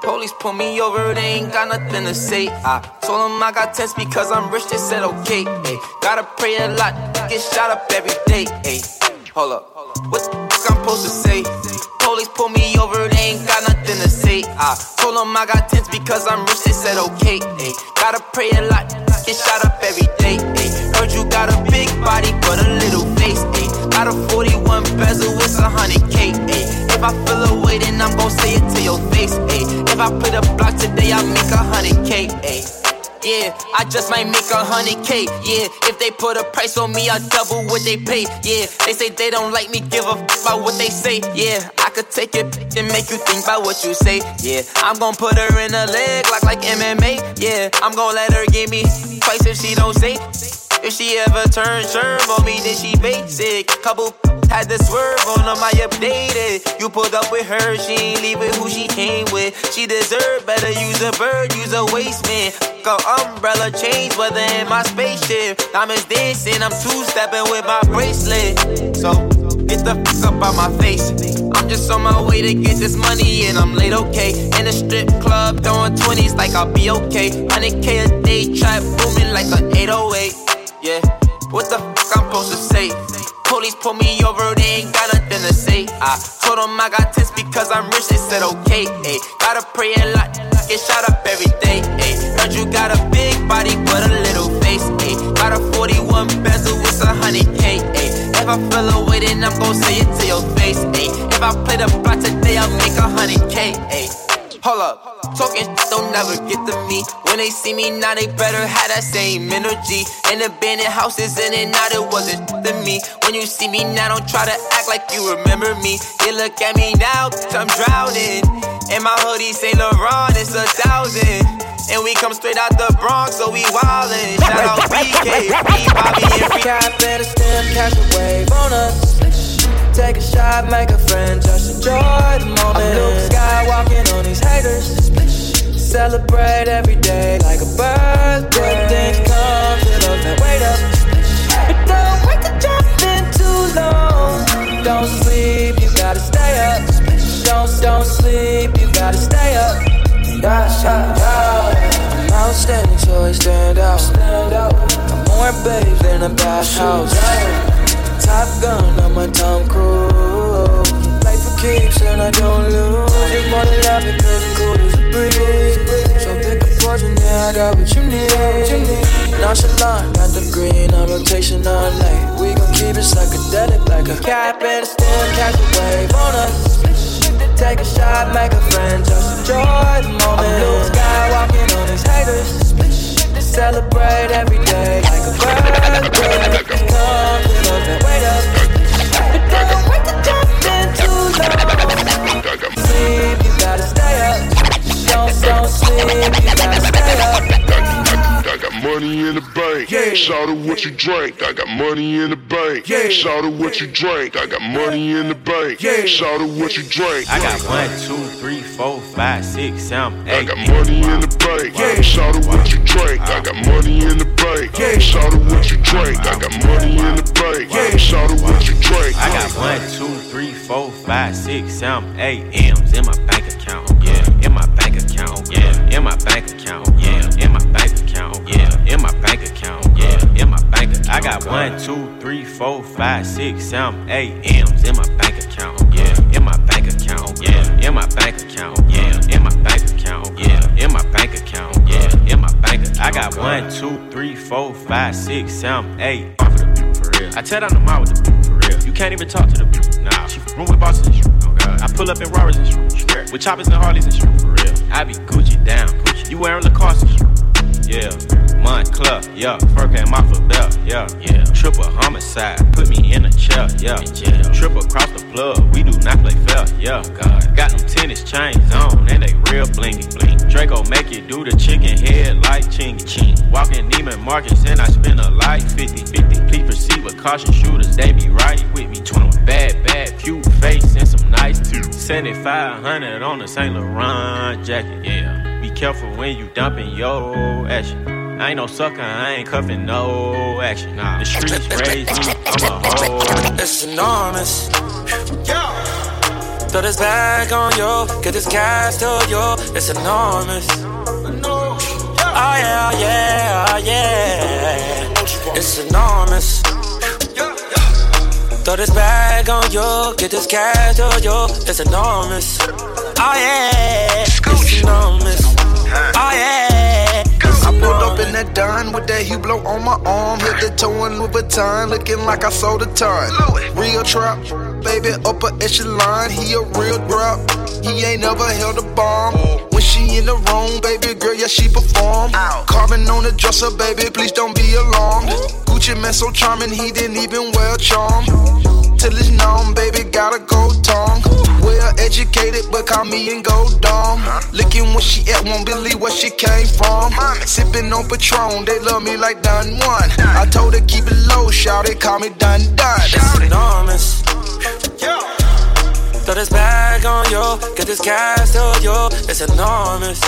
Police pull me over, they ain't got nothing to say. I told them I got tests because I'm rich, they said okay. Hey, gotta pray a lot, get shot up every day. Hey, hold up. What the fuck I'm supposed to say? Police pull me over, they ain't got nothing to say. I told them I got tents because I'm rich, they said okay. Ay. Gotta pray a lot, get shot up every day. Ay. Heard you got a big body, but a little face. Ay. Got a 41 bezel, it's a hundred K. Ay. If I feel a way, then I'm gon' say it to your face. Ay. If I put a block today, I make a hundred K. Ay. Yeah, I just might make a hundred K. Yeah, if they put a price on me, I double what they pay. Yeah, they say they don't like me, give a f about what they say. Yeah, I could take it and make you think about what you say. Yeah, I'm gonna put her in a leg like like MMA. Yeah, I'm gonna let her give me twice if she don't say. If she ever turns sherm on me, then she basic. Couple had the swerve on them, I updated. You pulled up with her, she ain't leaving who she came with. She deserve better, use a bird, use a waste man. Go umbrella change, weather in my spaceship. Diamonds dancing, I'm two stepping with my bracelet. So, get the fuck up out my face. I'm just on my way to get this money and I'm late, okay. In a strip club, throwing 20s like I'll be okay. 100k a day, trap booming like a 808. Yeah, what the fuck I'm supposed to say? Police pull me over, they ain't got nothing to say. I told them I got tips because I'm rich, they said okay. Ay. Gotta pray a lot, get shot up every day. Ay. Heard you got a big body, but a little face. Ay. Got a 41 bezel, it's a hundred K. Ay. If I feel away, then I'm gon' say it to your face. Ay. If I play the block today, I'll make a hundred K. Ay. Hold up. Talking don't never get to me. When they see me now, they better have that same energy. In abandoned houses, in and out, it wasn't to me. When you see me now, don't try to act like you remember me. You look at me now, I'm drowning. And my hoodie say Laurent, it's a thousand. And we come straight out the Bronx, so we wildin'. Shout out BK, free Bobby and free. Cap better stem, catch a wave on us. Take a shot, make a friend, just enjoy the moment. I'm Luke Skywalking on these haters. Celebrate every day like a birthday. Things come to those that wait up. But don't wait to jump in too long. Don't sleep, you gotta stay up. Don't don't sleep, you gotta stay up. Yeah, yeah, yeah. I'm outstanding, so I stand out. I'm more babes than a bathhouse. Top gun, I'm a Tom Cruise. Life for keeps and I don't lose. More than love because it's cool as a breeze. So pick a poison, yeah, I got what you need. Nonchalant, got the green on rotation all night. We gon' keep it psychedelic like a cap and a stem, catch a wave on us. Take a shot, make a friend, just enjoy the moment. I'm blue sky walking on these haters. Celebrate every day like a birthday. Come But don't wait to jump. Sleep, you gotta stay up. Don't, don't sleep, you gotta stay up. I got money in the bank. Yeah. Shout out what you drank. I got money in the bank. Yeah. Shout out what you drank. I got money in the bank. Yeah. Shout out what you drank. I got one, two, three, four, five, six, seven, I eight. got money in the bank. Yeah. Shout out what you drank. I got money in the bank. Yeah. Shout out what you drank. I got money in the bank. Yeah. Shout out what you drank. I got one, two, three, four, five, six, seven, eight M's in my bank in my bank account. Yeah, in my bank account. Yeah, in my bank account. Yeah, in my bank account. I got one, two, three, four, five, six, seven, eight M's in my bank account. Yeah, in my bank account. Yeah, in my bank account. Yeah, in my bank account. Yeah, in my bank account. Yeah, in my bank account. I got one, two, three, four, five, six, seven, eight. For the people for real. I tear down the mall with the people for real. You can't even talk to the people. Nah, she room with bosses and shit. God. I pull up in Rarers and shit. With choppers and Harleys and shit. For real. I be Gucci down. Gucci. You wearing Lacoste and shit. Yeah, Moncler, yeah. Fur came off a belt, yeah, yeah. Triple homicide, put me in a chair, yeah. Triple across the plug, we do not play fair, yeah. God. Got them tennis chains on, and they real blingy, bling. Draco make it do the chicken head like chingy, ching. Walking Neiman Marcus, and I spend a light 50, 50. Please proceed with caution, shooters, they be right with me. 21 bad, bad, cute face, and some nice teeth. 7500 on the Saint Laurent jacket, yeah. Careful when you dumping your action. I ain't no sucker, I ain't cuffing no action. Nah, the streets raised me, I'm a hoe. It's enormous. Throw this bag on you, get this cash to you. It's enormous. Oh ah, yeah, oh yeah, oh yeah. It's enormous. Throw this bag on you, get this cash to you. It's enormous. Oh ah, yeah, it's enormous. Oh yeah. I pulled up in that dime with that Hublot on my arm. Hit the toe in Louis Vuitton, looking like I sold a ton. Real trap, baby, upper echelon. He a real drop. He ain't never held a bomb. When she in the room, baby girl, yeah, she perform. Carbon on the dresser, baby, please don't be alarmed. Gucci Mane so charming, he didn't even wear a charm. Till it's known, baby, got a gold tongue. Well educated, but call me and go dumb. Looking where she at, won't believe where she came from. Sipping on Patron, they love me like Don Juan. I told her keep it low, shout it, call me Don Don. It's enormous. Throw this bag on yo, get this cash to yo, It's enormous.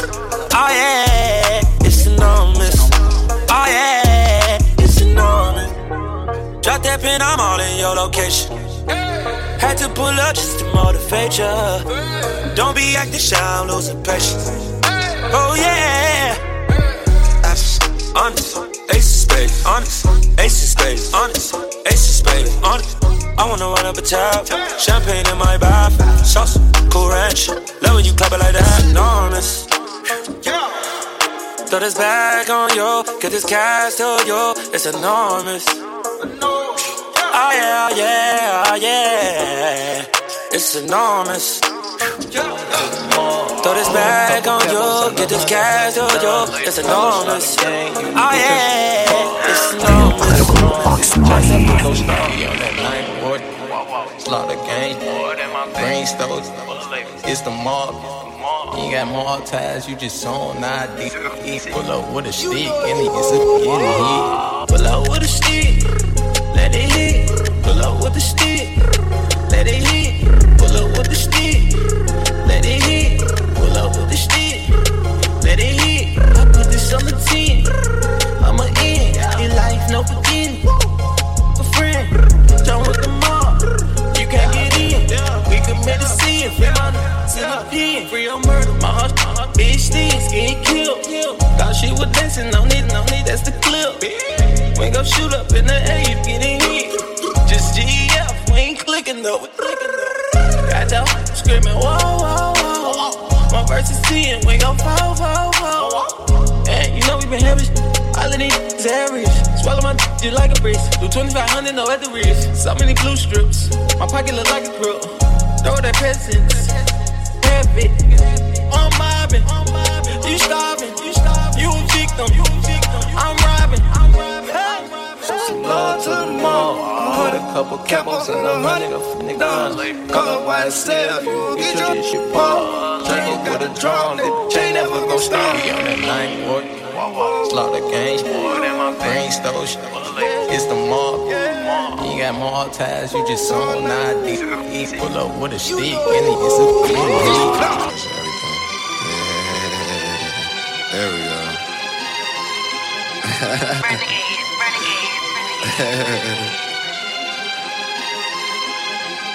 Oh yeah, it's enormous. Oh yeah, it's enormous. Drop that pin, I'm all in your location. Had to pull up just to motivate ya. Don't be acting shy, I'm losing patience. Oh yeah. Honest, ace of spades, honest, ace of spades, honest, ace of spades, honest. I wanna run up a tab, champagne in my bath, sauce, cool ranch. Love when you clap it like that, enormous. Throw this bag on you, get this cash to you, it's enormous. Oh yeah, oh yeah, oh yeah, it's enormous. Throw this bag on you, get this cash to you, it's enormous. Oh yeah, it's enormous. Slaughter gang, brain stoves, it's the mob. You got more ties, you just on ID. Pull up with a stick and he gets a hit. Pull up with a stick, let it hit. Pull up with a stick, let it hit. Pull up with a stick, let it hit. Pull up with a stick, let it hit. I put this on the 10, I'm a end. In life, no beginning. Free on murder. My heart, my heart, bitch, things getting killed. Thought she was dancing on it, on it, that's the clip. We gon' shoot up in the air, you getting hit. Just GF, we ain't clicking though. we clicking though. Got down, screaming, whoa, whoa, whoa. My verse is 10, we gon' fall, fall, fall. And you know we been heavy. All of these areas. Swallow my d like a breeze. Do 2500, no the wrist. So many blue strips. My pocket look like a grill. Throw that peasants. Heavy. I'm mobbing. You starving. You a victim. I'm robbing. Some love to the mall. Put a couple capos and a hundred of nigga gun. Call up YSL, you get your your paw. Drink it with a drum, the chain never gon' stop. We on that nine boy. Slaughter gang, brain stove. It's the mob. You got more ties, you just on ID. Pull up with a stick and it gets a get There we go.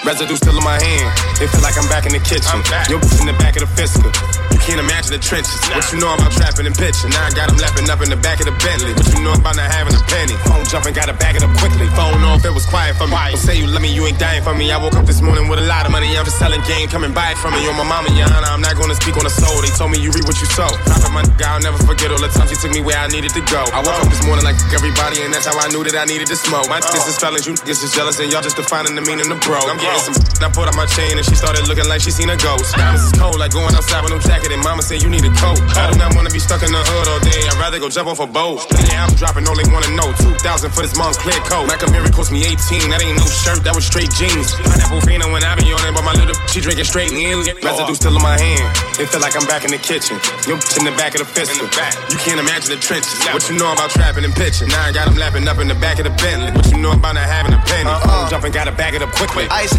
Residue still in my hand. It feel like I'm back in the kitchen. Your in the back of the fiscal. You can't imagine the trenches. What you know about trapping and pitching? Now I got them lapping up in the back of the Bentley. What you know about not having a penny? Phone jumping, gotta back it up quickly. Phone off, it was quiet for me. Don't say you love me, you ain't dying for me. I woke up this morning with a lot of money. I'm just selling game, come and buy it from me. You're my mama, Yana. I'm not gonna speak on the soul. They told me you reap what you sow. Dropping my nigga, I'll never forget all the times you took me where I needed to go. I woke up this morning like everybody, and that's how I knew that I needed to smoke. My niggas is felons, you niggas is jealous, and y'all just defining the meaning of the bro. I'm some. I put on my chain and she started looking like she seen a ghost. Diamonds is cold, like going outside with no jacket, and mama said you need a coat. I do not wanna be stuck in the hood all day. I'd rather go jump off a boat. Yeah, I'm dropping all they wanna know. 2,000 for this mom's clear coat. My Camry cost me 18. That ain't no shirt, that was straight jeans. Pineapple Fino when I be on it, but my little she drinking straight in. Residue still in my hand. It feel like I'm back in the kitchen. Yo, in the back of the fist. You can't imagine the trenches. What you know about trapping and pitching? Now I got them lapping up in the back of the Bentley. What you know about not having a penny? Uh-uh. Jumping, gotta back it up quickly. Ice.